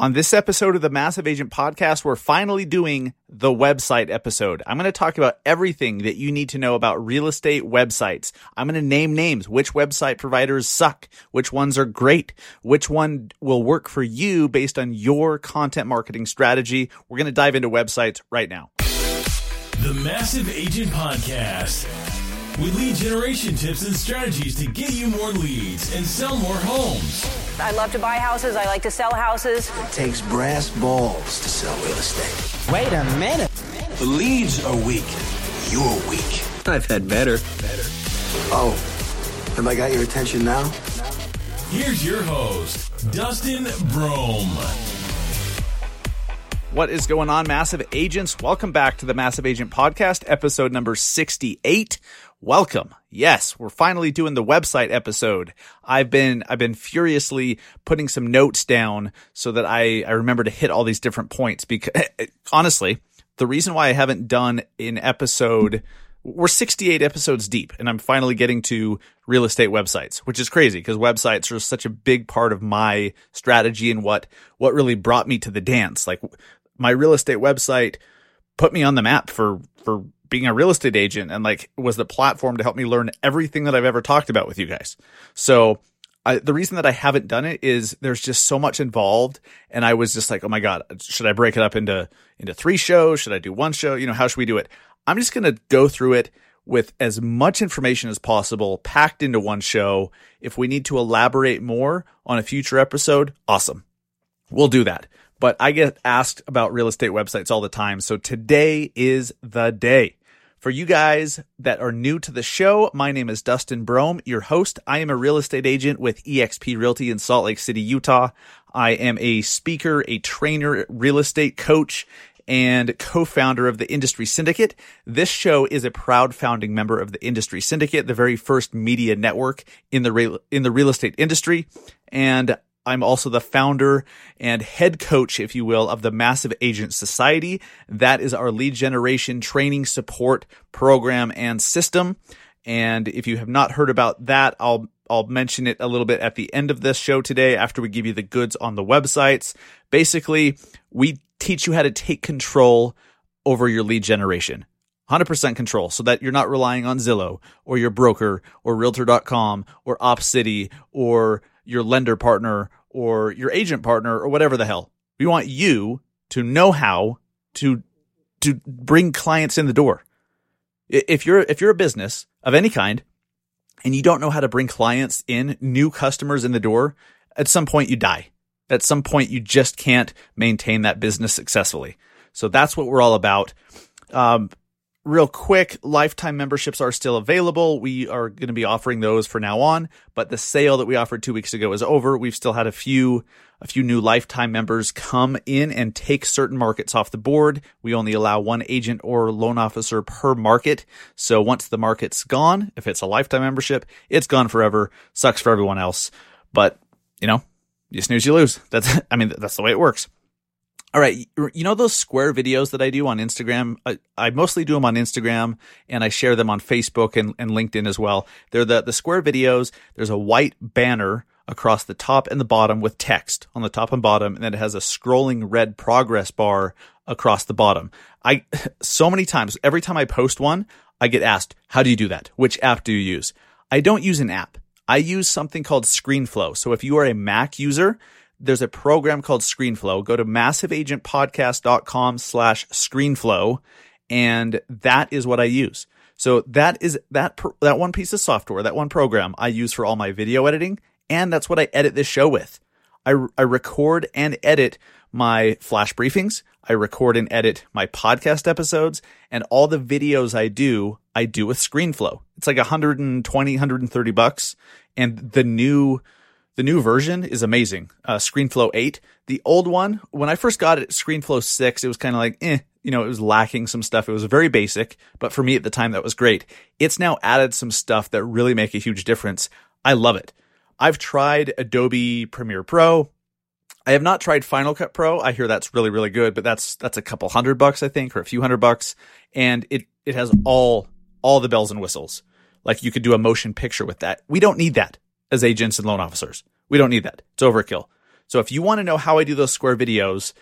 On this episode of the Massive Agent Podcast, we're finally doing the website episode. I'm going to talk about everything that you need to know about real estate websites. I'm going to name names, which website providers suck, which ones are great, which one will work for you based on your content marketing strategy. We're going to dive into websites right now. The Massive Agent Podcast with lead generation tips and strategies to get you more leads and sell more homes. I love to buy houses. I like to sell houses. It takes brass balls to sell real estate. Wait a minute. The leads are weak. You're weak. I've had better. Better. Oh, have I got your attention now? Here's your host, Dustin Brohm. What is going on, Massive Agents? Welcome back to the Massive Agent Podcast, episode number 68. Welcome. Yes, we're finally doing the website episode. I've been I've been furiously putting some notes down so that I I remember to hit all these different points because honestly, the reason why I haven't done an episode we're 68 episodes deep and I'm finally getting to real estate websites, which is crazy because websites are such a big part of my strategy and what what really brought me to the dance. Like my real estate website put me on the map for for being a real estate agent and like was the platform to help me learn everything that I've ever talked about with you guys. So I, the reason that I haven't done it is there's just so much involved, and I was just like, oh my god, should I break it up into into three shows? Should I do one show? You know, how should we do it? I'm just gonna go through it with as much information as possible packed into one show. If we need to elaborate more on a future episode, awesome. We'll do that. But I get asked about real estate websites all the time. So today is the day. For you guys that are new to the show, my name is Dustin Brohm, your host. I am a real estate agent with eXp Realty in Salt Lake City, Utah. I am a speaker, a trainer, real estate coach, and co-founder of the Industry Syndicate. This show is a proud founding member of the Industry Syndicate, the very first media network in the real, in the real estate industry. And I'm also the founder and head coach, if you will, of the Massive Agent Society. That is our lead generation training support program and system. And if you have not heard about that, I'll I'll mention it a little bit at the end of this show today after we give you the goods on the websites. Basically, we teach you how to take control over your lead generation. 100% control so that you're not relying on Zillow or your broker or realtor.com or OpCity or your lender partner or your agent partner or whatever the hell. We want you to know how to to bring clients in the door. If you're if you're a business of any kind and you don't know how to bring clients in, new customers in the door, at some point you die. At some point you just can't maintain that business successfully. So that's what we're all about. Um, real quick, lifetime memberships are still available. We are going to be offering those for now on, but the sale that we offered two weeks ago is over. We've still had a few, a few new lifetime members come in and take certain markets off the board. We only allow one agent or loan officer per market. So once the market's gone, if it's a lifetime membership, it's gone forever. Sucks for everyone else. But, you know, you snooze, you lose. That's, I mean, that's the way it works. All right, you know those square videos that I do on Instagram? I, I, mostly do them on Instagram and I share them on Facebook and, and LinkedIn as well. They're the, the square videos. There's a white banner across the top and the bottom with text on the top and bottom, and then it has a scrolling red progress bar across the bottom. I so many times, every time I post one, I get asked, "How do you do that? Which app do you use?" I don't use an app. I use something called ScreenFlow. So if you are a Mac user, there's a program called ScreenFlow. Go to massiveagentpodcast.com slash ScreenFlow. And that is what I use. So that is that, that one piece of software, that one program I use for all my video editing. And that's what I edit this show with. I, I record and edit my flash briefings. I record and edit my podcast episodes and all the videos I do, I do with ScreenFlow. It's like 120, 130 bucks. And the new, the new version is amazing. Uh, ScreenFlow 8. The old one, when I first got it, ScreenFlow 6, it was kind of like, eh, you know, it was lacking some stuff. It was very basic, but for me at the time, that was great. It's now added some stuff that really make a huge difference. I love it. I've tried Adobe Premiere Pro. I have not tried Final Cut Pro. I hear that's really, really good, but that's, that's a couple hundred bucks, I think, or a few hundred bucks. And it, it has all, all the bells and whistles. Like you could do a motion picture with that. We don't need that as agents and loan officers. We don't need that. It's overkill. So if you want to know how I do those square videos,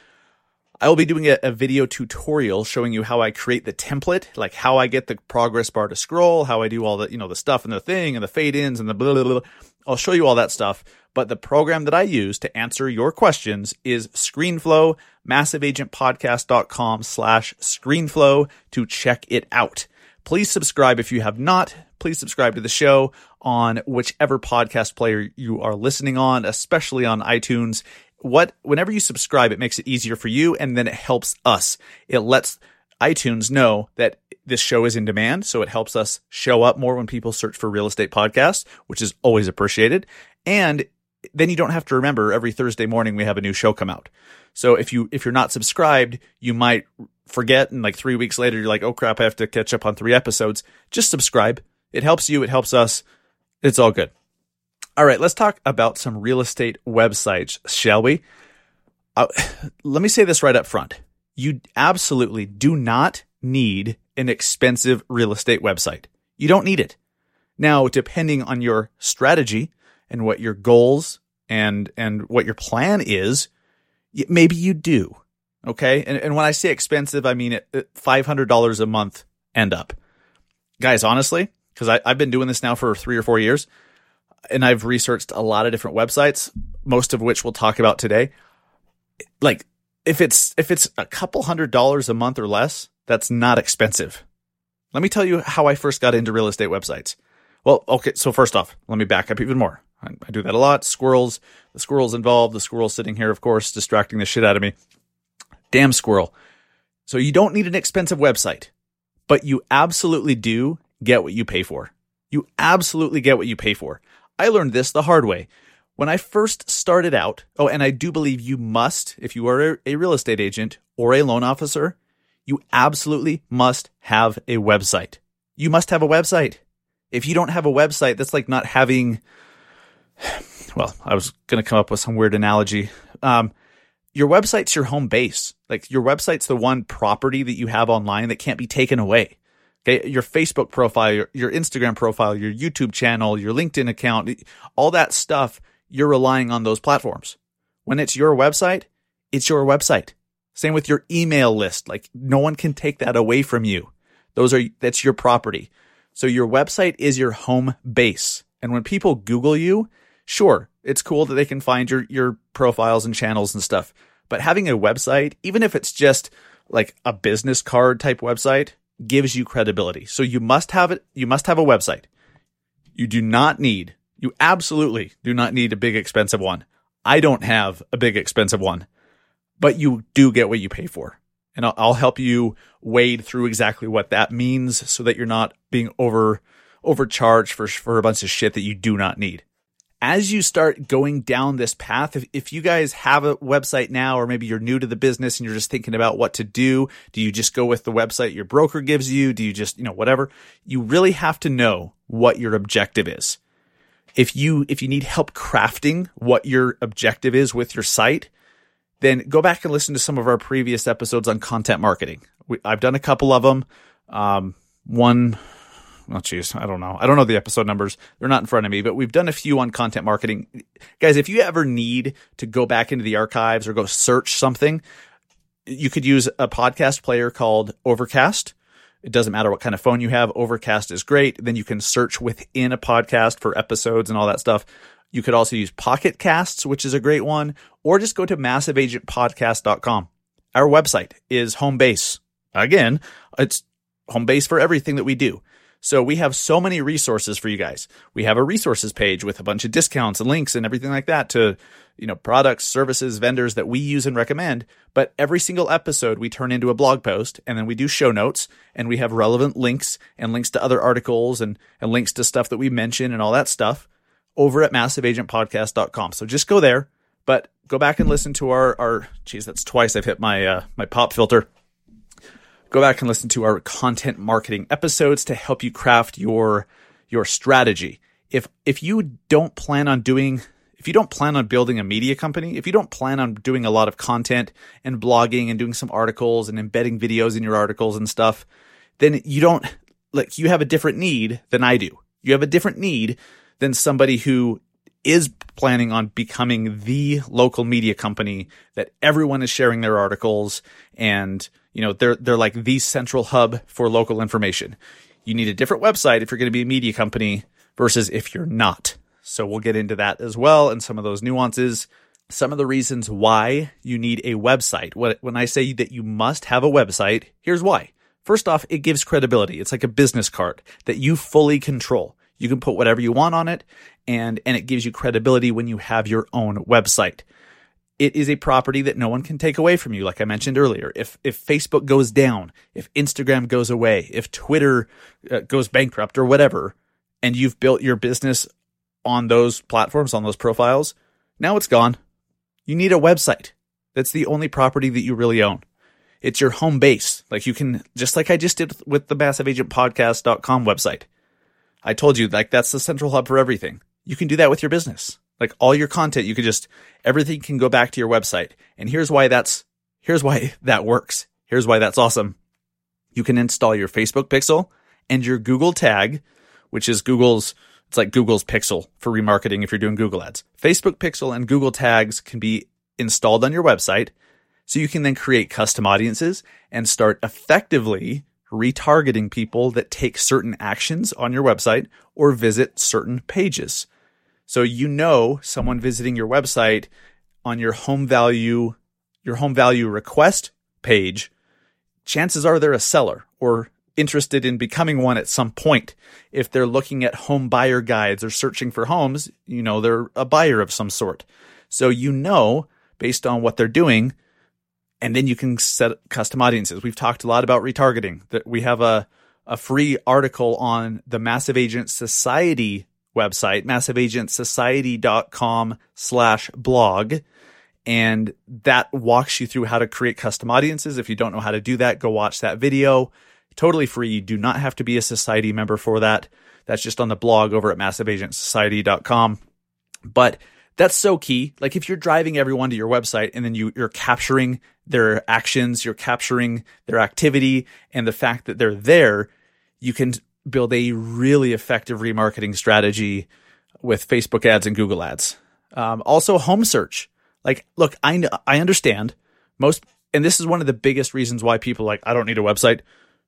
I will be doing a, a, video tutorial showing you how I create the template, like how I get the progress bar to scroll, how I do all the, you know, the stuff and the thing and the fade ins and the blah, blah, blah. I'll show you all that stuff. But the program that I use to answer your questions is ScreenFlow, massiveagentpodcast.com slash ScreenFlow to check it out. Please subscribe if you have not. Please subscribe to the show on whichever podcast player you are listening on, especially on iTunes what whenever you subscribe, it makes it easier for you and then it helps us. It lets iTunes know that this show is in demand, so it helps us show up more when people search for real estate podcasts, which is always appreciated. And then you don't have to remember every Thursday morning we have a new show come out. So if you if you're not subscribed, you might forget and like 3 weeks later you're like, "Oh crap, I have to catch up on 3 episodes." Just subscribe. It helps you, it helps us. It's all good. All right, let's talk about some real estate websites, shall we? Uh, let me say this right up front. You absolutely do not need an expensive real estate website. You don't need it. Now, depending on your strategy and what your goals and and what your plan is, maybe you do. Okay? And, and when I say expensive, I mean it, $500 a month and up. Guys, honestly, because I've been doing this now for three or four years, and I've researched a lot of different websites, most of which we'll talk about today. Like if it's if it's a couple hundred dollars a month or less, that's not expensive. Let me tell you how I first got into real estate websites. Well, okay, so first off, let me back up even more. I, I do that a lot. Squirrels, the squirrels involved, the squirrel sitting here, of course, distracting the shit out of me. Damn squirrel. So you don't need an expensive website, but you absolutely do get what you pay for. You absolutely get what you pay for. I learned this the hard way. When I first started out, oh, and I do believe you must, if you are a real estate agent or a loan officer, you absolutely must have a website. You must have a website. If you don't have a website, that's like not having, well, I was going to come up with some weird analogy. Um, your website's your home base. Like your website's the one property that you have online that can't be taken away. Okay. Your Facebook profile, your, your Instagram profile, your YouTube channel, your LinkedIn account, all that stuff, you're relying on those platforms. When it's your website, it's your website. Same with your email list. Like no one can take that away from you. Those are, that's your property. So your website is your home base. And when people Google you, sure, it's cool that they can find your, your profiles and channels and stuff. But having a website, even if it's just like a business card type website, gives you credibility. So you must have it. You must have a website. You do not need, you absolutely do not need a big expensive one. I don't have a big expensive one, but you do get what you pay for. And I'll, I'll help you wade through exactly what that means so that you're not being over, overcharged for, for a bunch of shit that you do not need as you start going down this path, if, if you guys have a website now, or maybe you're new to the business and you're just thinking about what to do, do you just go with the website your broker gives you? Do you just, you know, whatever? You really have to know what your objective is. If you, if you need help crafting what your objective is with your site, then go back and listen to some of our previous episodes on content marketing. We, I've done a couple of them. Um, one oh geez, I don't know. I don't know the episode numbers. They're not in front of me, but we've done a few on content marketing. Guys, if you ever need to go back into the archives or go search something, you could use a podcast player called Overcast. It doesn't matter what kind of phone you have. Overcast is great. Then you can search within a podcast for episodes and all that stuff. You could also use Pocket Casts, which is a great one, or just go to massiveagentpodcast.com. Our website is home base. Again, it's home base for everything that we do. So we have so many resources for you guys. We have a resources page with a bunch of discounts and links and everything like that to, you know, products, services, vendors that we use and recommend. But every single episode we turn into a blog post and then we do show notes and we have relevant links and links to other articles and, and links to stuff that we mention and all that stuff over at massiveagentpodcast.com. So just go there, but go back and listen to our, our, geez, that's twice I've hit my, uh, my pop filter go back and listen to our content marketing episodes to help you craft your your strategy. If if you don't plan on doing if you don't plan on building a media company, if you don't plan on doing a lot of content and blogging and doing some articles and embedding videos in your articles and stuff, then you don't like you have a different need than I do. You have a different need than somebody who is planning on becoming the local media company that everyone is sharing their articles and you know they're they're like the central hub for local information. You need a different website if you're going to be a media company versus if you're not. So we'll get into that as well and some of those nuances. Some of the reasons why you need a website. When I say that you must have a website, here's why. First off, it gives credibility. It's like a business card that you fully control. You can put whatever you want on it and, and it gives you credibility when you have your own website. It is a property that no one can take away from you. Like I mentioned earlier, if, if Facebook goes down, if Instagram goes away, if Twitter uh, goes bankrupt or whatever, and you've built your business on those platforms, on those profiles, now it's gone. You need a website. That's the only property that you really own. It's your home base. Like you can, just like I just did with the massiveagentpodcast.com website. I told you, like, that's the central hub for everything. You can do that with your business. Like all your content, you could just, everything can go back to your website. And here's why that's, here's why that works. Here's why that's awesome. You can install your Facebook pixel and your Google tag, which is Google's, it's like Google's pixel for remarketing if you're doing Google ads. Facebook pixel and Google tags can be installed on your website. So you can then create custom audiences and start effectively retargeting people that take certain actions on your website or visit certain pages. So you know someone visiting your website on your home value, your home value request page, chances are they're a seller or interested in becoming one at some point. If they're looking at home buyer guides or searching for homes, you know, they're a buyer of some sort. So you know, based on what they're doing, and then you can set custom audiences. We've talked a lot about retargeting. That we have a a free article on the Massive Agent Society website, massiveagentsociety.com slash blog. And that walks you through how to create custom audiences. If you don't know how to do that, go watch that video. Totally free. You do not have to be a society member for that. That's just on the blog over at massiveagentsociety.com. But that's so key. Like if you're driving everyone to your website and then you, you're capturing their actions, you're capturing their activity and the fact that they're there, you can build a really effective remarketing strategy with Facebook ads and Google ads. Um, also home search. Like, look, I, I understand most, and this is one of the biggest reasons why people like, I don't need a website.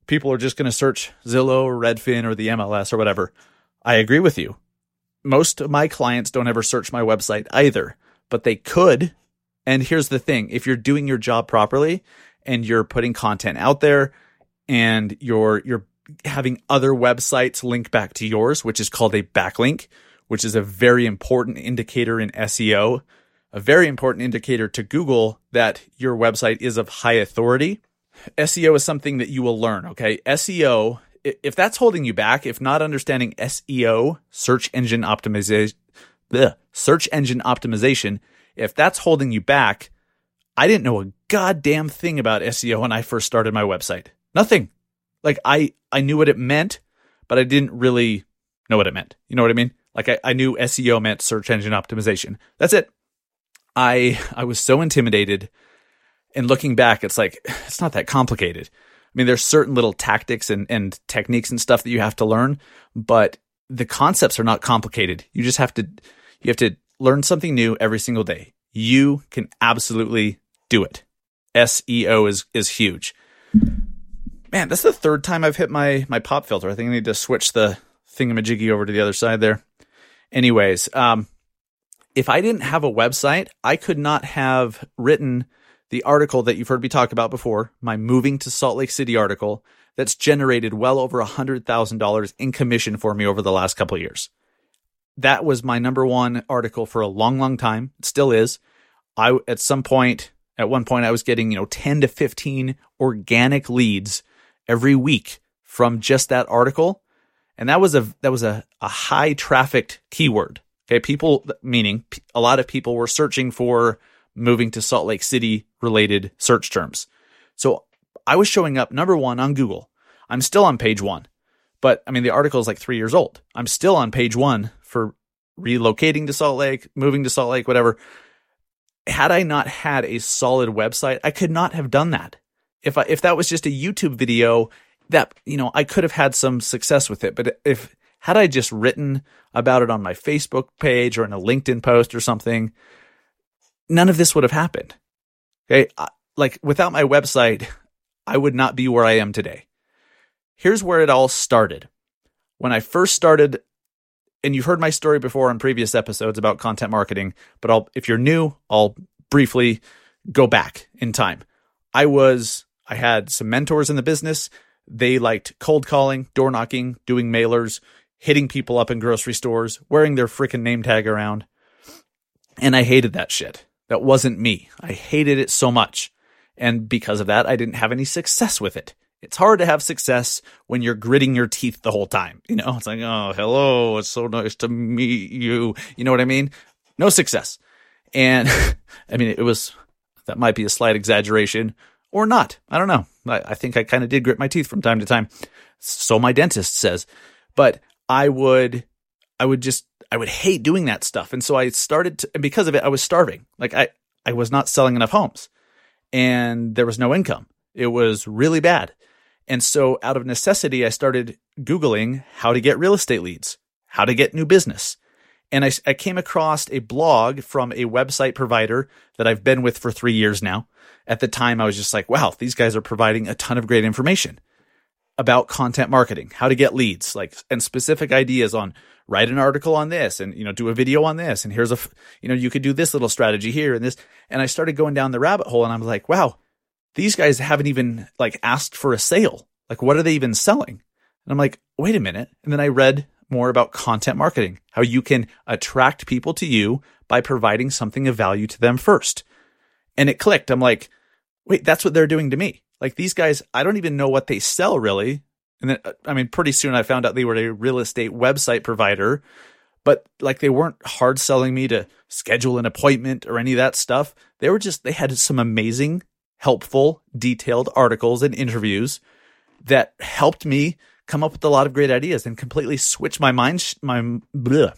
People are just going to search Zillow or Redfin or the MLS or whatever. I agree with you most of my clients don't ever search my website either, but they could. And here's the thing if you're doing your job properly and you're putting content out there and you're, you're having other websites link back to yours, which is called a backlink, which is a very important indicator in SEO, a very important indicator to Google that your website is of high authority. SEO is something that you will learn. Okay. SEO if that's holding you back, if not understanding SEO, search engine optimization, the search engine optimization, if that's holding you back, I didn't know a goddamn thing about SEO when I first started my website. Nothing. Like I, I knew what it meant, but I didn't really know what it meant. You know what I mean? Like I, I knew SEO meant search engine optimization. That's it. I, I was so intimidated. And looking back, it's like, it's not that complicated. I mean, there's certain little tactics and, and techniques and stuff that you have to learn, but the concepts are not complicated. You just have to, you have to learn something new every single day. You can absolutely do it. SEO is, is huge. Man, that's the third time I've hit my, my pop filter. I think I need to switch the thingamajiggy over to the other side there. Anyways, um, if I didn't have a website, I could not have written the article that you've heard me talk about before, my moving to Salt Lake City article, that's generated well over $100,000 in commission for me over the last couple years. That was my number one article for a long, long time. It still is. I, at some point, at one point, I was getting, you know, 10 to 15 organic leads every week from just that article. And that was a, that was a, a high trafficked keyword. Okay. People, meaning a lot of people were searching for moving to Salt Lake City related search terms. So I was showing up number one on Google. I'm still on page one, but I mean, the article is like three years old. I'm still on page one for relocating to Salt Lake, moving to Salt Lake, whatever. Had I not had a solid website, I could not have done that. If I, if that was just a YouTube video that, you know, I could have had some success with it. But if Had I just written about it on my Facebook page or in a LinkedIn post or something, none of this would have happened. Okay. Like without my website, I would not be where I am today. Here's where it all started. When I first started, and you've heard my story before on previous episodes about content marketing, but I'll, if you're new, I'll briefly go back in time. I was, I had some mentors in the business. They liked cold calling, door knocking, doing mailers, hitting people up in grocery stores, wearing their freaking name tag around. And I hated that shit. That wasn't me. I hated it so much. And because of that, I didn't have any success with it. It's hard to have success when you're gritting your teeth the whole time. You know, it's like, oh, hello, it's so nice to meet you. You know what I mean? No success. And I mean, it was, that might be a slight exaggeration or not. I don't know. I, I think I kind of did grit my teeth from time to time. So my dentist says, but I would, I would just, I would hate doing that stuff. And so I started to, and because of it, I was starving. Like I, I was not selling enough homes and there was no income. It was really bad. And so out of necessity, I started Googling how to get real estate leads, how to get new business. And I, I came across a blog from a website provider that I've been with for three years now. At the time, I was just like, wow, these guys are providing a ton of great information about content marketing, how to get leads, like, and specific ideas on write an article on this and, you know, do a video on this. And here's a, you know, you could do this little strategy here and this. And I started going down the rabbit hole and I'm like, wow, these guys haven't even like asked for a sale. Like, what are they even selling? And I'm like, wait a minute. And then I read more about content marketing, how you can attract people to you by providing something of value to them first. And it clicked. I'm like, wait, that's what they're doing to me. Like these guys, I don't even know what they sell really. And then, uh, I mean, pretty soon I found out they were a real estate website provider, but like they weren't hard selling me to schedule an appointment or any of that stuff. They were just, they had some amazing, helpful, detailed articles and interviews that helped me come up with a lot of great ideas and completely switch my mind, sh- my, bleh.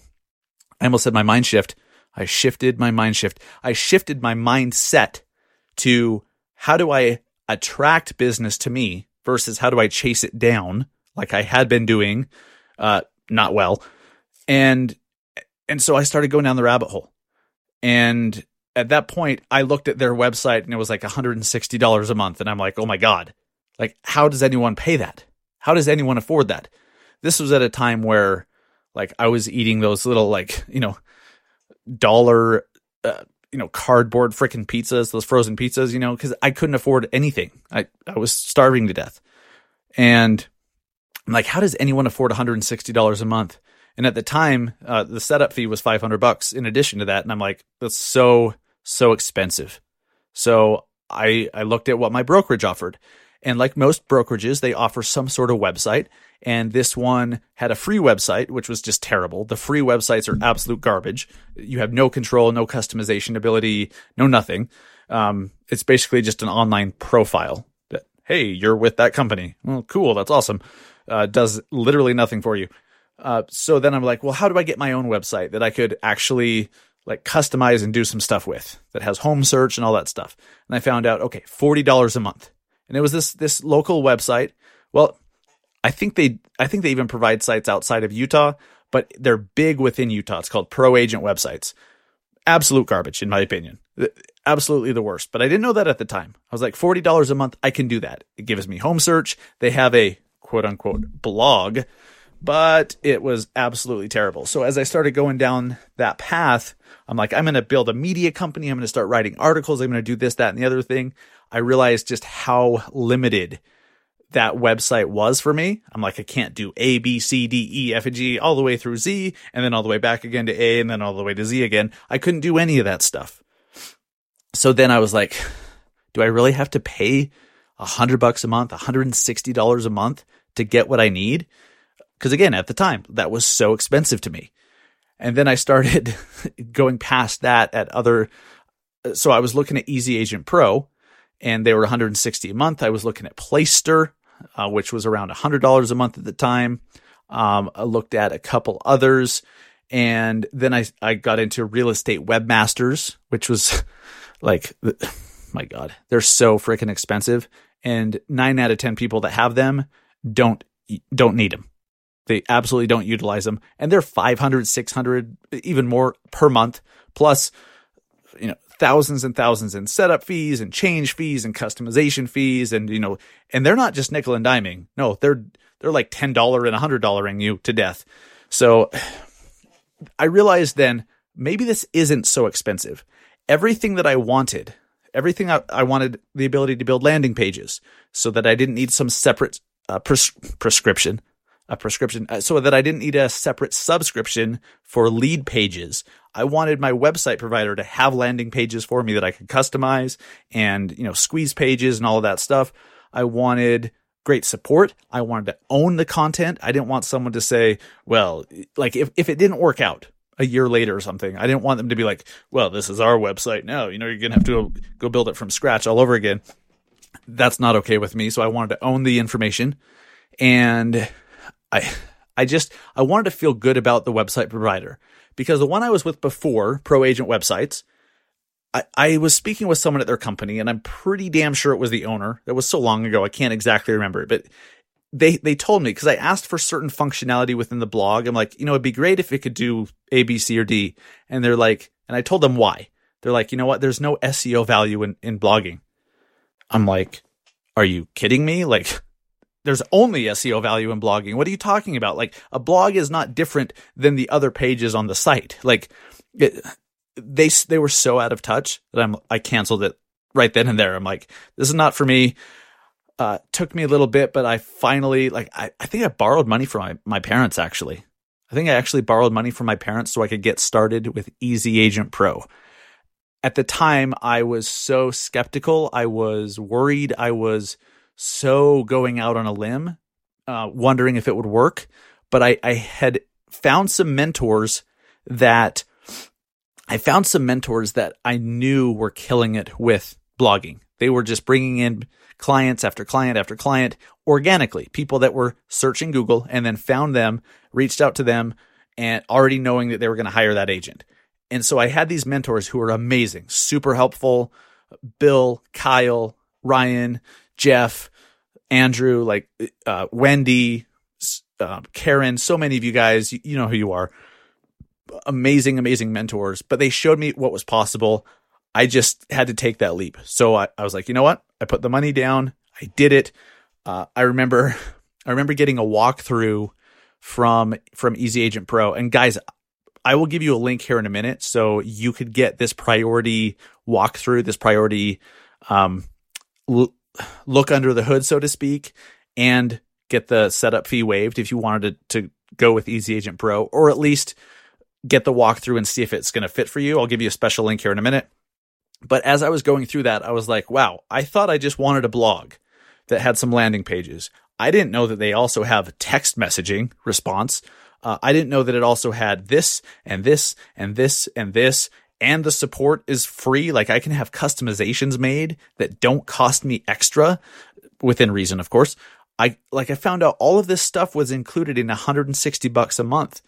I almost said my mind shift. I shifted my mind shift. I shifted my mindset to how do I attract business to me versus how do I chase it down like I had been doing, uh, not well. And, and so I started going down the rabbit hole. And at that point, I looked at their website and it was like $160 a month. And I'm like, oh my God, like, how does anyone pay that? How does anyone afford that? This was at a time where, like, I was eating those little, like, you know, dollar uh, you know, cardboard freaking pizzas, those frozen pizzas, you know, because I couldn't afford anything. I, I was starving to death. And I'm like, how does anyone afford $160 a month? And at the time, uh, the setup fee was 500 bucks in addition to that. And I'm like, that's so, so expensive. So I, I looked at what my brokerage offered. And like most brokerages, they offer some sort of website and this one had a free website, which was just terrible. The free websites are absolute garbage. You have no control, no customization ability, no nothing. Um, it's basically just an online profile that, hey, you're with that company. Well, cool. That's awesome. Uh, does literally nothing for you. Uh, so then I'm like, well, how do I get my own website that I could actually like customize and do some stuff with that has home search and all that stuff? And I found out, okay, $40 a month. And it was this, this local website. Well, I think they I think they even provide sites outside of Utah, but they're big within Utah. It's called Pro Agent websites. Absolute garbage in my opinion. Absolutely the worst. But I didn't know that at the time. I was like $40 a month, I can do that. It gives me home search. They have a quote unquote blog, but it was absolutely terrible. So as I started going down that path, I'm like, I'm going to build a media company. I'm going to start writing articles. I'm going to do this, that, and the other thing. I realized just how limited that website was for me. I'm like, I can't do A, B, C, D, E, F, and G all the way through Z and then all the way back again to A and then all the way to Z again. I couldn't do any of that stuff. So then I was like, do I really have to pay a hundred bucks a month, $160 a month to get what I need? Cause again, at the time that was so expensive to me. And then I started going past that at other, so I was looking at Easy Agent Pro and they were 160 a month. I was looking at Placester, uh, which was around $100 a month at the time. Um, I looked at a couple others. And then I, I got into real estate webmasters, which was like, my God, they're so freaking expensive. And nine out of 10 people that have them don't, don't need them. They absolutely don't utilize them. And they're 500, 600, even more per month, plus, you know, thousands and thousands in setup fees and change fees and customization fees. And, you know, and they're not just nickel and diming. No, they're, they're like $10 and $100ing you to death. So I realized then maybe this isn't so expensive. Everything that I wanted, everything I, I wanted the ability to build landing pages so that I didn't need some separate uh, pres- prescription, a prescription, uh, so that I didn't need a separate subscription for lead pages. I wanted my website provider to have landing pages for me that I could customize and, you know, squeeze pages and all of that stuff. I wanted great support. I wanted to own the content. I didn't want someone to say, well, like if, if it didn't work out a year later or something, I didn't want them to be like, well, this is our website now. You know, you're going to have to go build it from scratch all over again. That's not okay with me. So I wanted to own the information and I, I just, I wanted to feel good about the website provider because the one I was with before, Pro Agent Websites, I, I was speaking with someone at their company, and I'm pretty damn sure it was the owner. That was so long ago, I can't exactly remember. It, but they they told me because I asked for certain functionality within the blog. I'm like, you know, it'd be great if it could do A, B, C, or D. And they're like, and I told them why. They're like, you know what? There's no SEO value in in blogging. I'm like, are you kidding me? Like, there's only SEO value in blogging. What are you talking about? Like, a blog is not different than the other pages on the site. Like, it, they they were so out of touch that I'm I canceled it right then and there. I'm like, this is not for me. Uh, took me a little bit, but I finally like I, I think I borrowed money from my, my parents actually. I think I actually borrowed money from my parents so I could get started with Easy Agent Pro. At the time, I was so skeptical. I was worried. I was so going out on a limb, uh, wondering if it would work. But I, I had found some mentors that I found some mentors that I knew were killing it with blogging. They were just bringing in clients after client after client organically, people that were searching Google and then found them, reached out to them, and already knowing that they were going to hire that agent. And so I had these mentors who were amazing, super helpful. Bill, Kyle, Ryan, Jeff, Andrew, like uh, Wendy, uh, Karen, so many of you guys, you, you know who you are amazing, amazing mentors, but they showed me what was possible. I just had to take that leap. So I, I was like, you know what? I put the money down. I did it. Uh, I remember, I remember getting a walkthrough from from Easy Agent Pro. And guys, I will give you a link here in a minute so you could get this priority walkthrough, this priority um, look under the hood, so to speak, and get the setup fee waived if you wanted to, to go with Easy Agent Pro, or at least get the walkthrough and see if it's going to fit for you. I'll give you a special link here in a minute. But as I was going through that, I was like, wow, I thought I just wanted a blog that had some landing pages. I didn't know that they also have text messaging response. Uh, I didn't know that it also had this and this and this and this. And the support is free. Like I can have customizations made that don't cost me extra within reason, of course. I like I found out all of this stuff was included in 160 bucks a month.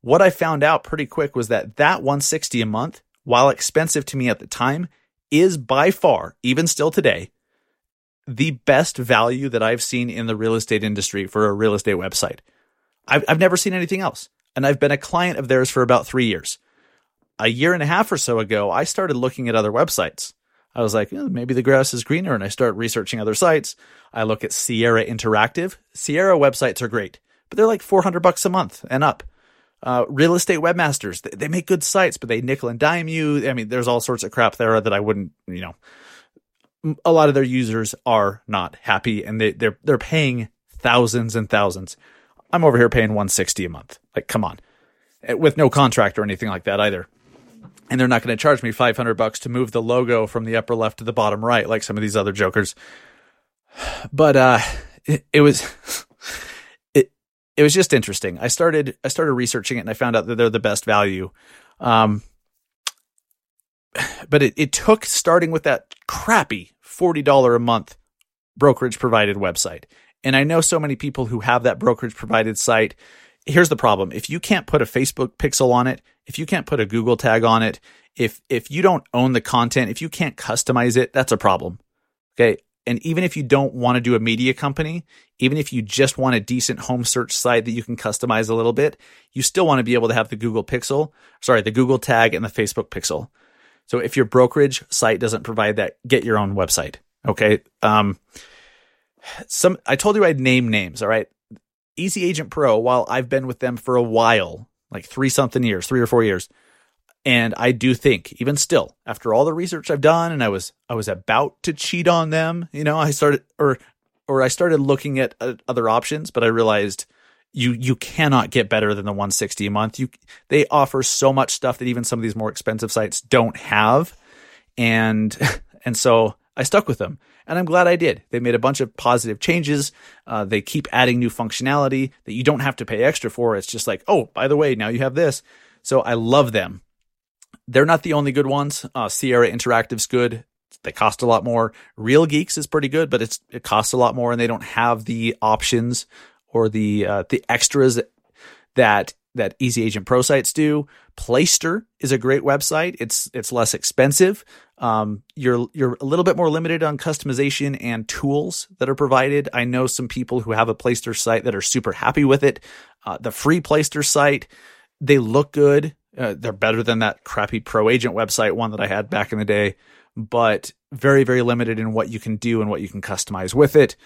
What I found out pretty quick was that that 160 a month, while expensive to me at the time, is by far, even still today, the best value that I've seen in the real estate industry for a real estate website. I've, I've never seen anything else. And I've been a client of theirs for about three years. A year and a half or so ago, I started looking at other websites. I was like, eh, maybe the grass is greener. And I start researching other sites. I look at Sierra Interactive. Sierra websites are great, but they're like 400 bucks a month and up uh, real estate webmasters. They, they, make good sites, but they nickel and dime you. I mean, there's all sorts of crap there that I wouldn't, you know, a lot of their users are not happy and they, they're, they're paying thousands and thousands. I'm over here paying 160 a month. Like, come on, eh, with no contract or anything like that either. And they're not going to charge me 500 bucks to move the logo from the upper left to the bottom right, like some of these other jokers. But, uh, it, it was, it it was just interesting. I started I started researching it and I found out that they're the best value. Um, but it, it took starting with that crappy forty dollar a month brokerage provided website. And I know so many people who have that brokerage provided site. Here's the problem. If you can't put a Facebook pixel on it, if you can't put a Google tag on it, if if you don't own the content, if you can't customize it, that's a problem. Okay? And even if you don't want to do a media company, even if you just want a decent home search site that you can customize a little bit, you still want to be able to have the Google Pixel, sorry, the Google tag and the Facebook Pixel. So if your brokerage site doesn't provide that, get your own website. Okay. Um, some, I told you I'd name names. All right. Easy Agent Pro, while I've been with them for a while, like three something years, three or four years, and I do think, even still, after all the research I've done, and I was I was about to cheat on them, you know, I started or or I started looking at uh, other options, but I realized you you cannot get better than the 160 a month. You they offer so much stuff that even some of these more expensive sites don't have, and and so I stuck with them, and I'm glad I did. They made a bunch of positive changes. Uh, they keep adding new functionality that you don't have to pay extra for. It's just like, oh, by the way, now you have this. So I love them they're not the only good ones. Uh, Sierra Interactive's good. They cost a lot more. Real Geeks is pretty good, but it's it costs a lot more, and they don't have the options or the uh, the extras that that Easy Agent Pro sites do. Placester is a great website. It's it's less expensive. Um, you're you're a little bit more limited on customization and tools that are provided. I know some people who have a Placester site that are super happy with it. Uh, the free Placester site, they look good. Uh, they're better than that crappy pro agent website one that I had back in the day, but very, very limited in what you can do and what you can customize with it.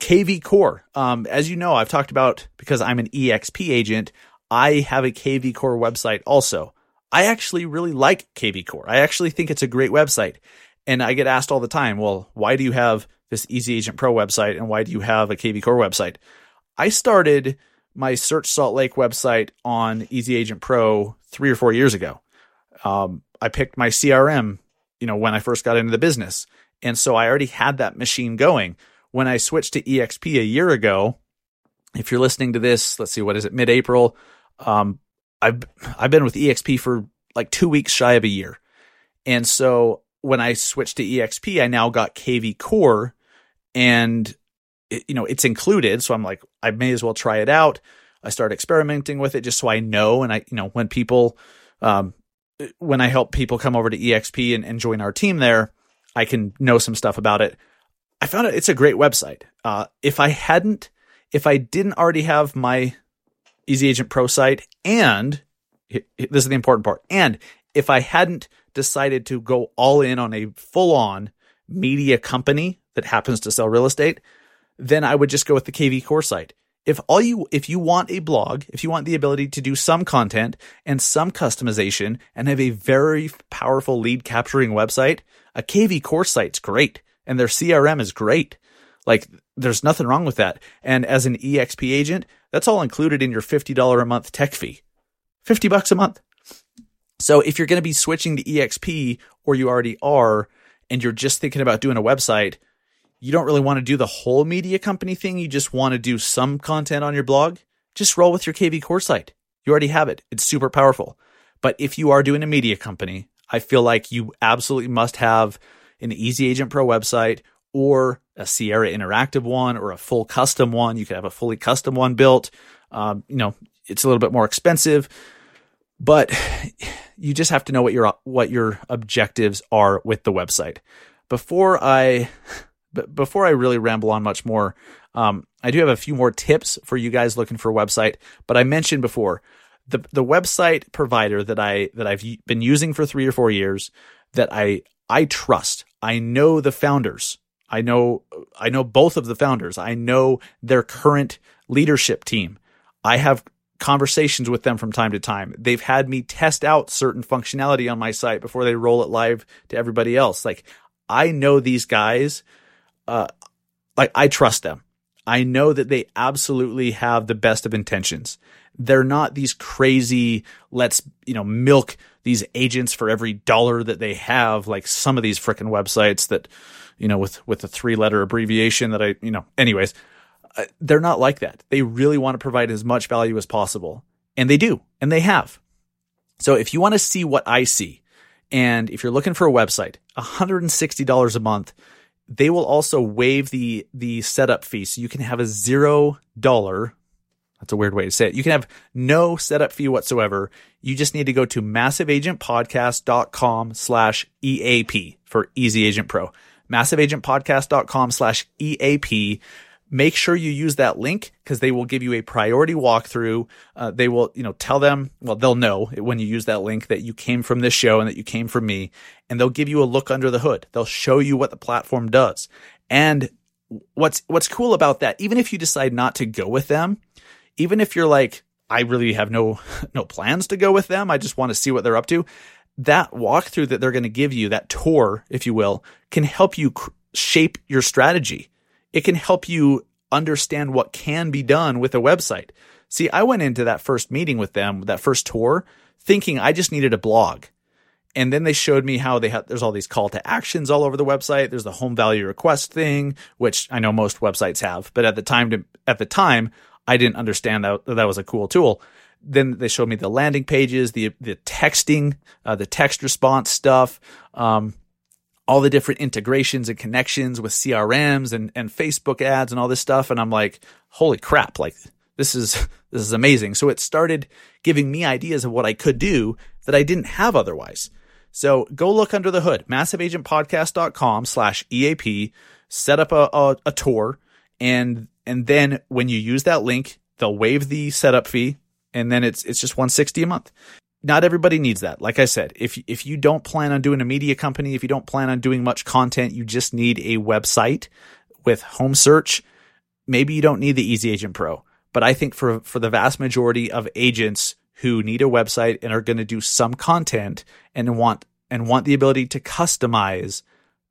KV Core. Um, as you know, I've talked about because I'm an EXP agent, I have a KV Core website also. I actually really like KV Core. I actually think it's a great website. And I get asked all the time, well, why do you have this Easy Agent Pro website and why do you have a KV Core website? I started my Search Salt Lake website on Easy Agent Pro three or four years ago. Um, I picked my CRM, you know, when I first got into the business. And so I already had that machine going. When I switched to EXP a year ago, if you're listening to this, let's see, what is it, mid April? Um, I've, I've been with EXP for like two weeks shy of a year. And so when I switched to EXP, I now got KV Core and it, you know, it's included. So I'm like, I may as well try it out. I start experimenting with it just so I know. And I, you know, when people, um, when I help people come over to EXP and, and join our team there, I can know some stuff about it. I found it, it's a great website. Uh, if I hadn't, if I didn't already have my Easy Agent Pro site and this is the important part, and if I hadn't decided to go all in on a full on media company that happens to sell real estate, then I would just go with the KV Core site. If all you, if you want a blog, if you want the ability to do some content and some customization and have a very powerful lead capturing website, a KV Core site's great and their CRM is great. Like there's nothing wrong with that. And as an EXP agent, that's all included in your $50 a month tech fee. 50 bucks a month. So if you're going to be switching to EXP or you already are and you're just thinking about doing a website, you don't really want to do the whole media company thing, you just want to do some content on your blog, just roll with your KV Core site. You already have it. It's super powerful. But if you are doing a media company, I feel like you absolutely must have an Easy Agent Pro website or a Sierra Interactive one or a full custom one. You could have a fully custom one built. Um, you know, it's a little bit more expensive, but you just have to know what your what your objectives are with the website. Before I before I really ramble on much more, um, I do have a few more tips for you guys looking for a website. But I mentioned before the the website provider that I that I've been using for three or four years that I I trust. I know the founders. I know I know both of the founders. I know their current leadership team. I have conversations with them from time to time. They've had me test out certain functionality on my site before they roll it live to everybody else. Like I know these guys uh, like I trust them. I know that they absolutely have the best of intentions. They're not these crazy, let's, you know, milk these agents for every dollar that they have, like some of these freaking websites that, you know, with, with a three letter abbreviation that I, you know, anyways, uh, they're not like that. They really want to provide as much value as possible. And they do, and they have. So if you want to see what I see, and if you're looking for a website, $160 a month they will also waive the the setup fee, so you can have a zero dollar. That's a weird way to say it. You can have no setup fee whatsoever. You just need to go to massiveagentpodcast.com slash EAP for Easy Agent Pro. massiveagentpodcast.com slash EAP. Make sure you use that link because they will give you a priority walkthrough. Uh, they will, you know, tell them, well, they'll know when you use that link that you came from this show and that you came from me, and they'll give you a look under the hood. They'll show you what the platform does. And what's what's cool about that, even if you decide not to go with them, even if you're like, I really have no no plans to go with them, I just want to see what they're up to. That walkthrough that they're going to give you, that tour, if you will, can help you cr- shape your strategy. It can help you understand what can be done with a website. See, I went into that first meeting with them, that first tour, thinking I just needed a blog. And then they showed me how they have, there's all these call to actions all over the website. There's the home value request thing, which I know most websites have, but at the time, to, at the time, I didn't understand that that was a cool tool. Then they showed me the landing pages, the, the texting, uh, the text response stuff, um, all the different integrations and connections with CRMs and, and Facebook ads and all this stuff. And I'm like, holy crap, like this is, this is amazing. So it started giving me ideas of what I could do that I didn't have otherwise. So go look under the hood, massiveagentpodcast.com slash EAP, set up a, a, a tour. And, and then when you use that link, they'll waive the setup fee. And then it's, it's just 160 a month. Not everybody needs that. Like I said, if, if you don't plan on doing a media company, if you don't plan on doing much content, you just need a website with home search. Maybe you don't need the Easy Agent Pro, but I think for, for the vast majority of agents who need a website and are going to do some content and want and want the ability to customize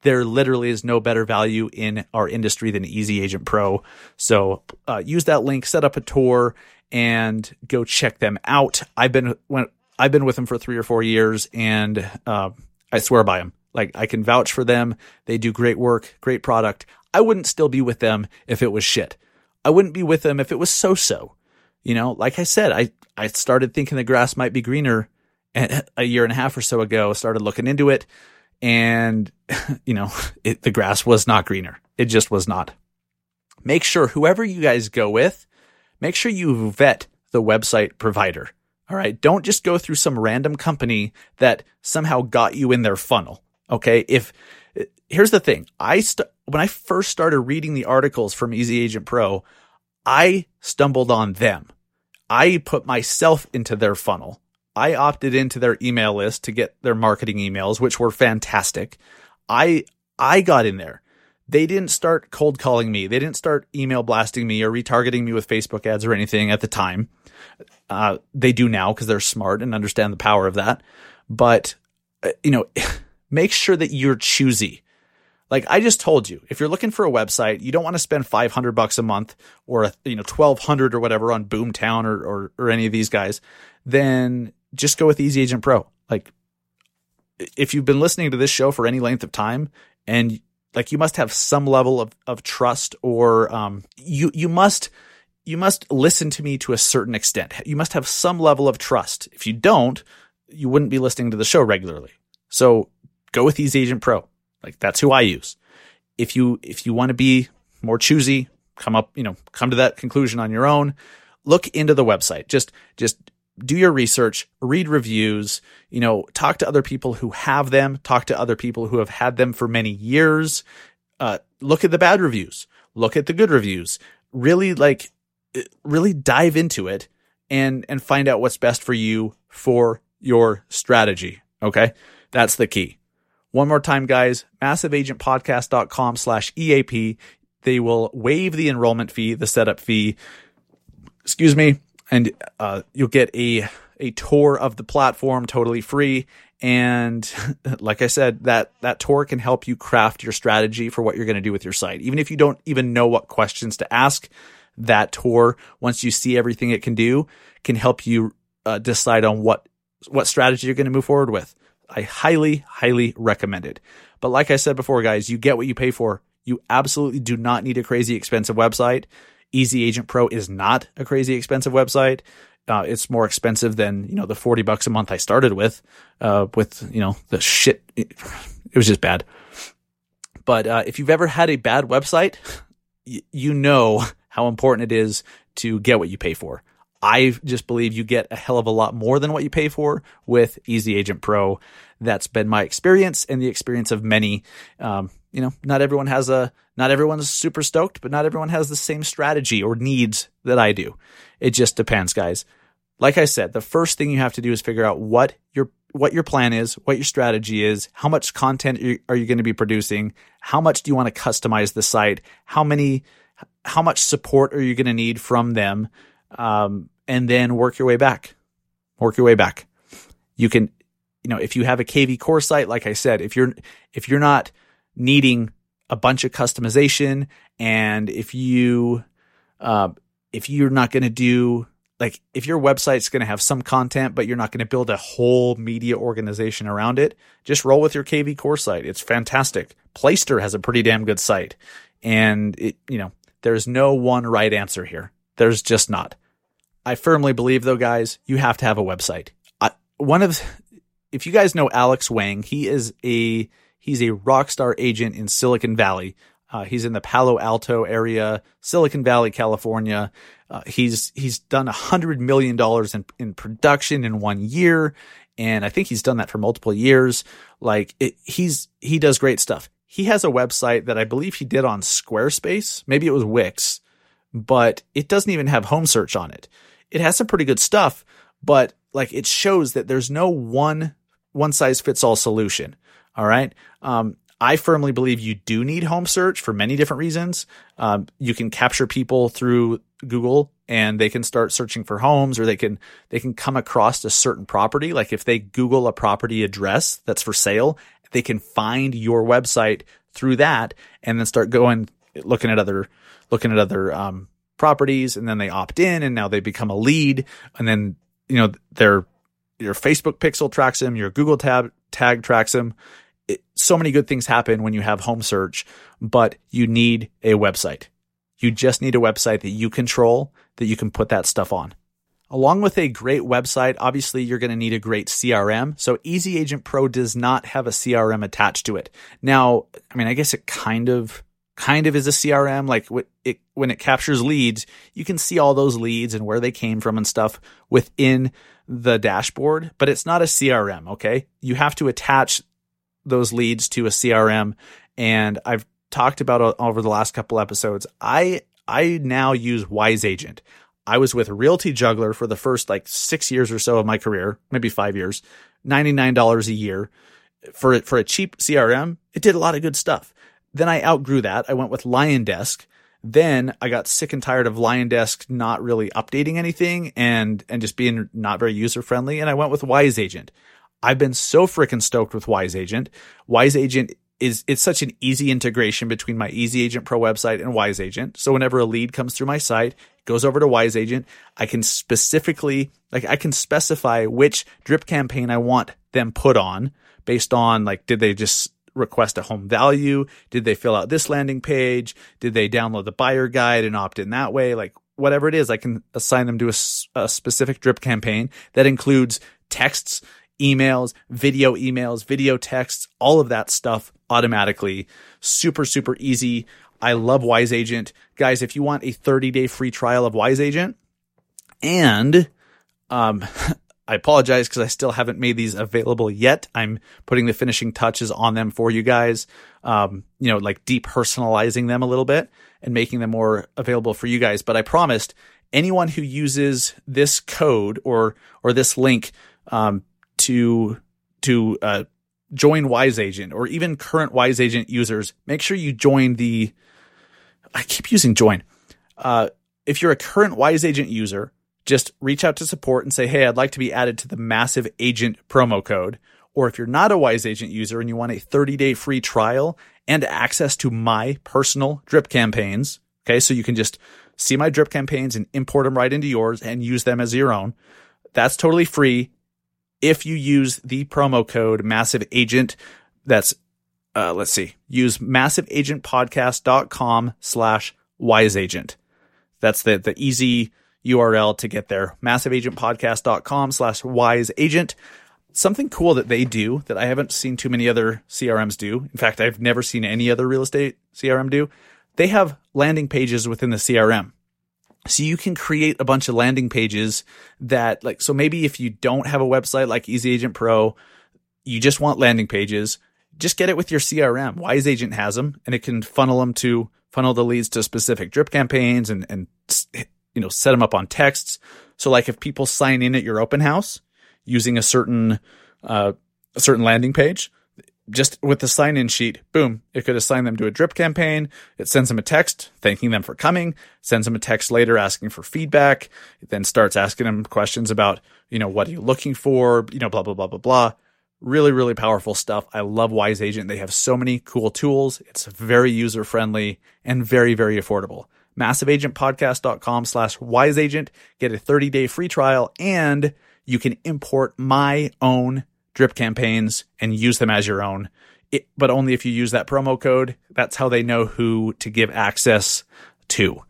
there literally is no better value in our industry than Easy Agent Pro. So uh, use that link, set up a tour, and go check them out. I've been when I've been with them for three or four years, and uh, I swear by them. Like I can vouch for them. They do great work, great product. I wouldn't still be with them if it was shit. I wouldn't be with them if it was so so. You know, like I said, I I started thinking the grass might be greener a year and a half or so ago. Started looking into it, and you know, it, the grass was not greener. It just was not. Make sure whoever you guys go with, make sure you vet the website provider. All right. Don't just go through some random company that somehow got you in their funnel. Okay. If here's the thing, I st- when I first started reading the articles from Easy Agent Pro, I stumbled on them. I put myself into their funnel. I opted into their email list to get their marketing emails, which were fantastic. I I got in there. They didn't start cold calling me. They didn't start email blasting me or retargeting me with Facebook ads or anything at the time. Uh, they do now because they're smart and understand the power of that. But uh, you know, make sure that you're choosy. Like I just told you, if you're looking for a website, you don't want to spend 500 bucks a month or you know 1200 or whatever on Boomtown or, or or any of these guys, then just go with Easy Agent Pro. Like if you've been listening to this show for any length of time and like you must have some level of, of trust or um, you you must you must listen to me to a certain extent. You must have some level of trust. If you don't, you wouldn't be listening to the show regularly. So go with Easy Agent Pro. Like that's who I use. If you if you want to be more choosy, come up, you know, come to that conclusion on your own. Look into the website. Just just do your research, read reviews, you know, talk to other people who have them, talk to other people who have had them for many years. Uh, look at the bad reviews, look at the good reviews. Really like really dive into it and and find out what's best for you for your strategy. Okay? That's the key. One more time, guys, massiveagentpodcast.com slash EAP. They will waive the enrollment fee, the setup fee. Excuse me. And uh, you'll get a a tour of the platform totally free. And like I said, that that tour can help you craft your strategy for what you're going to do with your site. Even if you don't even know what questions to ask, that tour, once you see everything it can do, can help you uh, decide on what what strategy you're going to move forward with. I highly, highly recommend it. But like I said before, guys, you get what you pay for. You absolutely do not need a crazy expensive website. Easy Agent Pro is not a crazy expensive website. Uh, it's more expensive than you know the forty bucks a month I started with. Uh, with you know the shit, it, was just bad. But uh, if you've ever had a bad website, y- you know how important it is to get what you pay for. I just believe you get a hell of a lot more than what you pay for with Easy Agent Pro. That's been my experience and the experience of many, um, you know, not everyone has a, not everyone's super stoked, but not everyone has the same strategy or needs that I do. It just depends, guys. Like I said, the first thing you have to do is figure out what your what your plan is, what your strategy is, how much content are you going to be producing, how much do you want to customize the site, how many, how much support are you going to need from them, um, and then work your way back. Work your way back. You can, you know, if you have a kvCORE site, like I said, if you're if you're not needing a bunch of customization, and if you uh, if you're not going to do like if your website's going to have some content but you're not going to build a whole media organization around it just roll with your kvCORE site. It's fantastic. Placester has a pretty damn good site. And it you know there's no one right answer here. There's just not. I firmly believe though guys you have to have a website. I, one of if you guys know alex wang he is a he's a rock star agent in silicon valley uh, he's in the Palo Alto area, Silicon Valley, California. Uh, he's he's done hundred million dollars in in production in one year, and I think he's done that for multiple years. Like it, he's he does great stuff. He has a website that I believe he did on Squarespace. Maybe it was Wix, but it doesn't even have home search on it. It has some pretty good stuff, but like it shows that there's no one one size fits all solution. All right. Um, I firmly believe you do need home search for many different reasons. Um, you can capture people through Google and they can start searching for homes or they can they can come across a certain property. Like if they Google a property address that's for sale, they can find your website through that and then start going looking at other looking at other um, properties and then they opt in and now they become a lead and then you know their your Facebook pixel tracks them, your Google tab tag tracks them so many good things happen when you have home search, but you need a website. You just need a website that you control that you can put that stuff on. Along with a great website, obviously you're going to need a great CRM. So Easy Agent Pro does not have a CRM attached to it. Now, I mean, I guess it kind of kind of is a CRM. Like it, when it captures leads, you can see all those leads and where they came from and stuff within the dashboard, but it's not a CRM. Okay. You have to attach those leads to a CRM. And I've talked about over the last couple episodes. I I now use Wise Agent. I was with Realty Juggler for the first like six years or so of my career, maybe five years, ninety nine dollars a year for for a cheap CRM. It did a lot of good stuff. Then I outgrew that. I went with LionDesk. Then I got sick and tired of LionDesk not really updating anything and and just being not very user friendly. And I went with Wise Agent. I've been so freaking stoked with Wise Agent. Wise Agent is it's such an easy integration between my Easy Agent Pro website and Wise Agent. So whenever a lead comes through my site, goes over to Wise Agent, I can specifically like I can specify which drip campaign I want them put on based on like did they just request a home value? Did they fill out this landing page? Did they download the buyer guide and opt in that way? Like whatever it is, I can assign them to a, a specific drip campaign that includes texts emails, video emails, video texts, all of that stuff automatically. Super, super easy. I love Wise Agent. Guys, if you want a 30 day free trial of Wise Agent, and um, I apologize because I still haven't made these available yet. I'm putting the finishing touches on them for you guys. Um, you know, like depersonalizing them a little bit and making them more available for you guys. But I promised anyone who uses this code or or this link um, to to uh, join Wise Agent or even current Wise Agent users, make sure you join the. I keep using join. Uh, if you're a current Wise Agent user, just reach out to support and say, "Hey, I'd like to be added to the Massive Agent promo code." Or if you're not a Wise Agent user and you want a 30 day free trial and access to my personal drip campaigns, okay, so you can just see my drip campaigns and import them right into yours and use them as your own. That's totally free if you use the promo code massive agent that's uh, let's see use massiveagentpodcast.com slash wiseagent. that's the the easy url to get there massiveagentpodcast.com slash wiseagent. something cool that they do that i haven't seen too many other crms do in fact i've never seen any other real estate crm do they have landing pages within the crm so you can create a bunch of landing pages that like, so maybe if you don't have a website like Easy Agent Pro, you just want landing pages. just get it with your CRM. Wise Agent has them and it can funnel them to funnel the leads to specific drip campaigns and, and, you know, set them up on texts. So like if people sign in at your open house using a certain, uh, a certain landing page, just with the sign in sheet, boom, it could assign them to a drip campaign. It sends them a text thanking them for coming, sends them a text later asking for feedback. It then starts asking them questions about, you know, what are you looking for? You know, blah, blah, blah, blah, blah. Really, really powerful stuff. I love Wise Agent. They have so many cool tools. It's very user friendly and very, very affordable. MassiveAgentPodcast.com slash wiseagent. Get a 30 day free trial and you can import my own drip campaigns and use them as your own. It, but only if you use that promo code. That's how they know who to give access to.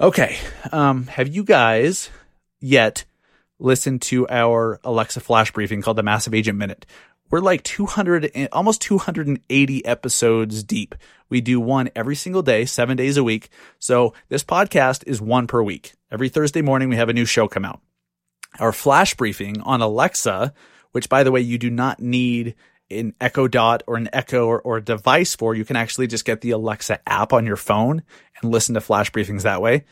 Okay. Um, have you guys yet listened to our Alexa flash briefing called the Massive Agent Minute? We're like 200, almost 280 episodes deep. We do one every single day, seven days a week. So this podcast is one per week. Every Thursday morning, we have a new show come out. Our flash briefing on Alexa which by the way, you do not need an Echo Dot or an Echo or, or, a device for. You can actually just get the Alexa app on your phone and listen to flash briefings that way.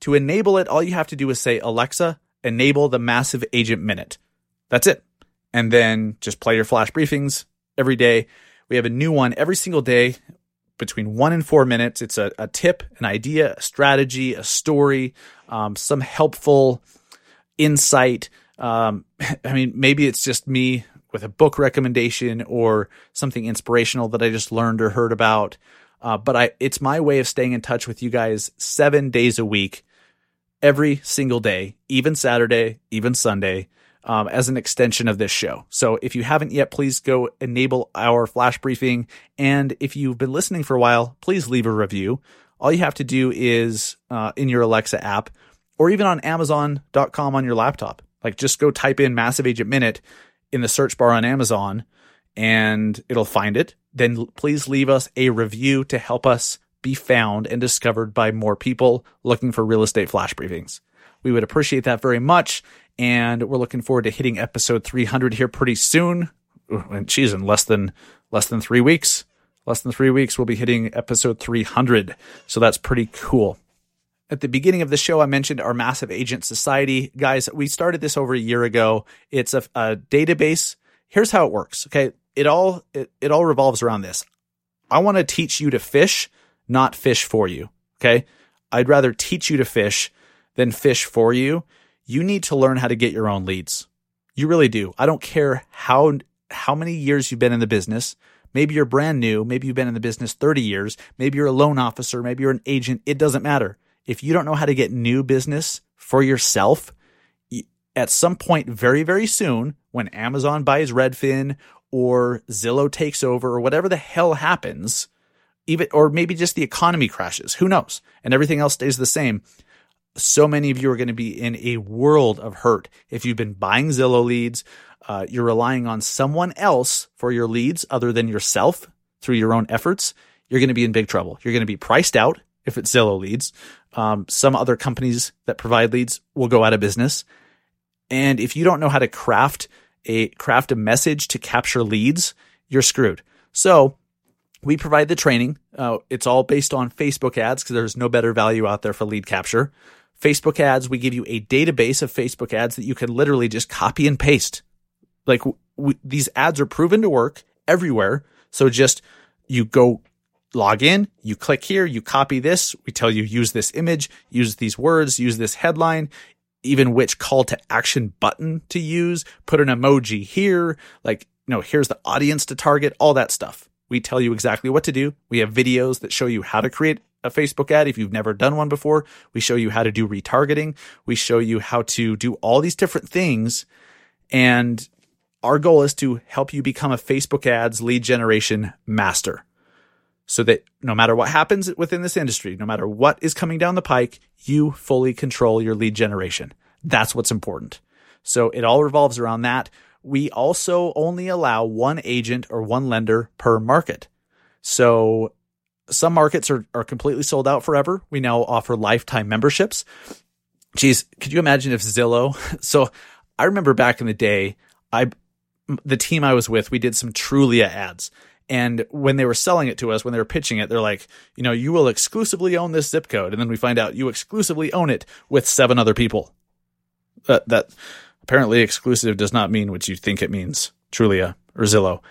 To enable it, all you have to do is say, Alexa, enable the massive agent minute. That's it. And then just play your flash briefings every day. We have a new one every single day between one and four minutes. It's a, a tip, an idea, a strategy, a story, um, some helpful insight um, I mean, maybe it's just me with a book recommendation or something inspirational that I just learned or heard about. Uh, but I, it's my way of staying in touch with you guys seven days a week, every single day, even Saturday, even Sunday, um, as an extension of this show. So if you haven't yet, please go enable our flash briefing. And if you've been listening for a while, please leave a review. All you have to do is uh, in your Alexa app or even on Amazon.com on your laptop. Like just go type in Massive Agent Minute in the search bar on Amazon and it'll find it. Then please leave us a review to help us be found and discovered by more people looking for real estate flash briefings. We would appreciate that very much. And we're looking forward to hitting episode 300 here pretty soon. And geez, in less than, less than three weeks, less than three weeks, we'll be hitting episode 300. So that's pretty cool. At the beginning of the show, I mentioned our Massive Agent Society. Guys, we started this over a year ago. It's a, a database. Here's how it works. Okay. It all, it, it all revolves around this. I want to teach you to fish, not fish for you. Okay. I'd rather teach you to fish than fish for you. You need to learn how to get your own leads. You really do. I don't care how, how many years you've been in the business. Maybe you're brand new. Maybe you've been in the business 30 years. Maybe you're a loan officer. Maybe you're an agent. It doesn't matter if you don't know how to get new business for yourself, at some point very, very soon, when Amazon buys Redfin or Zillow takes over or whatever the hell happens, even, or maybe just the economy crashes, who knows? And everything else stays the same. So many of you are going to be in a world of hurt. If you've been buying Zillow leads, uh, you're relying on someone else for your leads other than yourself through your own efforts, you're going to be in big trouble. You're going to be priced out if it's Zillow leads. Um, some other companies that provide leads will go out of business. And if you don't know how to craft a craft a message to capture leads, you're screwed. So we provide the training. Uh, it's all based on Facebook ads because there's no better value out there for lead capture. Facebook ads, we give you a database of Facebook ads that you can literally just copy and paste. Like these ads are proven to work everywhere. So just you go log in, you click here, you copy this. We tell you use this image, use these words, use this headline, even which call to action button to use, put an emoji here, like, you know, here's the audience to target, all that stuff. We tell you exactly what to do. We have videos that show you how to create a Facebook ad if you've never done one before. We show you how to do retargeting. We show you how to do all these different things. And our goal is to help you become a Facebook ads lead generation master so that no matter what happens within this industry, no matter what is coming down the pike, you fully control your lead generation. That's what's important. So it all revolves around that. We also only allow one agent or one lender per market. So some markets are, are completely sold out forever. We now offer lifetime memberships. Geez, could you imagine if Zillow? So I remember back in the day, I the team I was with, we did some Trulia ads. And when they were selling it to us, when they were pitching it, they're like, you know, you will exclusively own this zip code. And then we find out you exclusively own it with seven other people. That, that apparently exclusive does not mean what you think it means, Trulia or Zillow.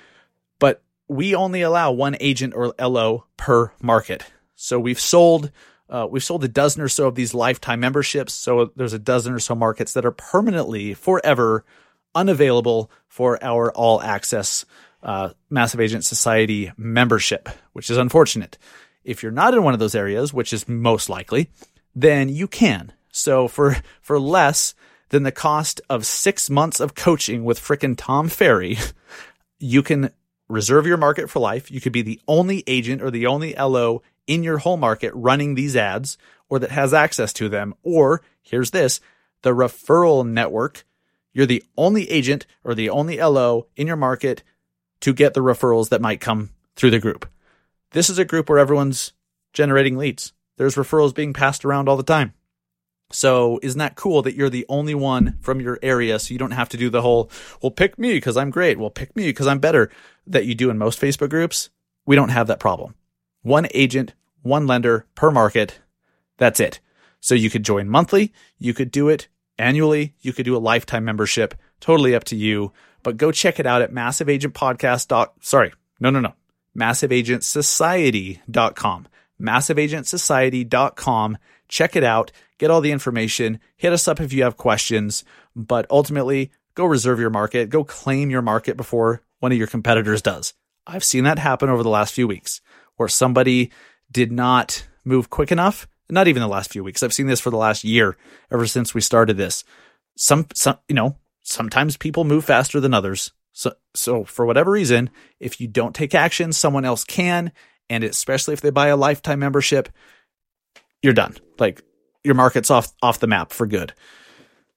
But we only allow one agent or LO per market. So we've sold uh, we've sold a dozen or so of these lifetime memberships. So there's a dozen or so markets that are permanently, forever unavailable for our all access uh, Massive Agent Society membership, which is unfortunate. If you're not in one of those areas, which is most likely, then you can. So for for less than the cost of six months of coaching with frickin' Tom Ferry, you can reserve your market for life. You could be the only agent or the only LO in your whole market running these ads or that has access to them. Or here's this the referral network. You're the only agent or the only LO in your market to get the referrals that might come through the group. This is a group where everyone's generating leads. There's referrals being passed around all the time. So isn't that cool that you're the only one from your area so you don't have to do the whole, well, pick me because I'm great. Well, pick me because I'm better that you do in most Facebook groups. We don't have that problem one agent, one lender per market. That's it. So you could join monthly, you could do it annually, you could do a lifetime membership, totally up to you. But go check it out at massiveagentpodcast. Sorry, no, no, no. Massiveagentsociety.com. Massiveagentsociety.com. Check it out. Get all the information. Hit us up if you have questions. But ultimately, go reserve your market. Go claim your market before one of your competitors does. I've seen that happen over the last few weeks where somebody did not move quick enough. Not even the last few weeks. I've seen this for the last year, ever since we started this. Some, some, you know, sometimes people move faster than others. So, so for whatever reason, if you don't take action, someone else can. And especially if they buy a lifetime membership, you're done. Like your market's off, off the map for good.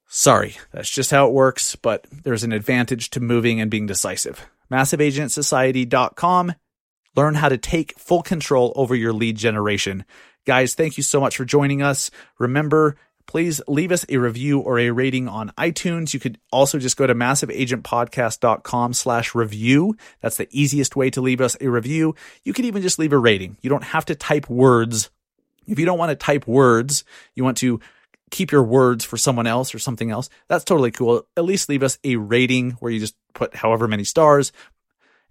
Sorry, that's just how it works, but there's an advantage to moving and being decisive. MassiveAgentSociety.com Learn how to take full control over your lead generation. Guys, thank you so much for joining us. Remember, please leave us a review or a rating on iTunes. You could also just go to massiveagentpodcast.com slash review. That's the easiest way to leave us a review. You could even just leave a rating. You don't have to type words. If you don't want to type words, you want to keep your words for someone else or something else, that's totally cool. At least leave us a rating where you just put however many stars.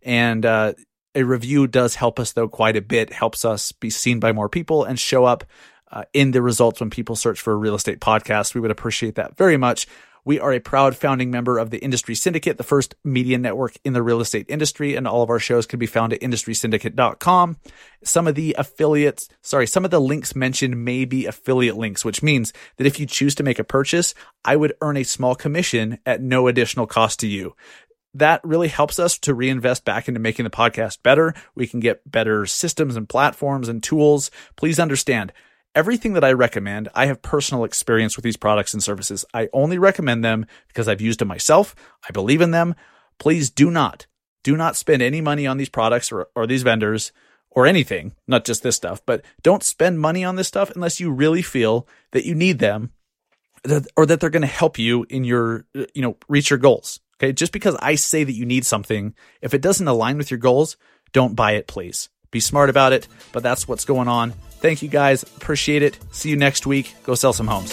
And uh, a review does help us though quite a bit, helps us be seen by more people and show up uh, in the results when people search for a real estate podcast. We would appreciate that very much. We are a proud founding member of the Industry Syndicate, the first media network in the real estate industry, and all of our shows can be found at industrysyndicate.com. Some of the affiliates, sorry, some of the links mentioned may be affiliate links, which means that if you choose to make a purchase, I would earn a small commission at no additional cost to you that really helps us to reinvest back into making the podcast better. We can get better systems and platforms and tools. Please understand everything that I recommend, I have personal experience with these products and services. I only recommend them because I've used them myself. I believe in them. Please do not, do not spend any money on these products or, or these vendors or anything, not just this stuff, but don't spend money on this stuff unless you really feel that you need them or that they're going to help you in your, you know, reach your goals. Okay. Just because I say that you need something, if it doesn't align with your goals, don't buy it, please. Be smart about it, but that's what's going on. Thank you guys. Appreciate it. See you next week. Go sell some homes.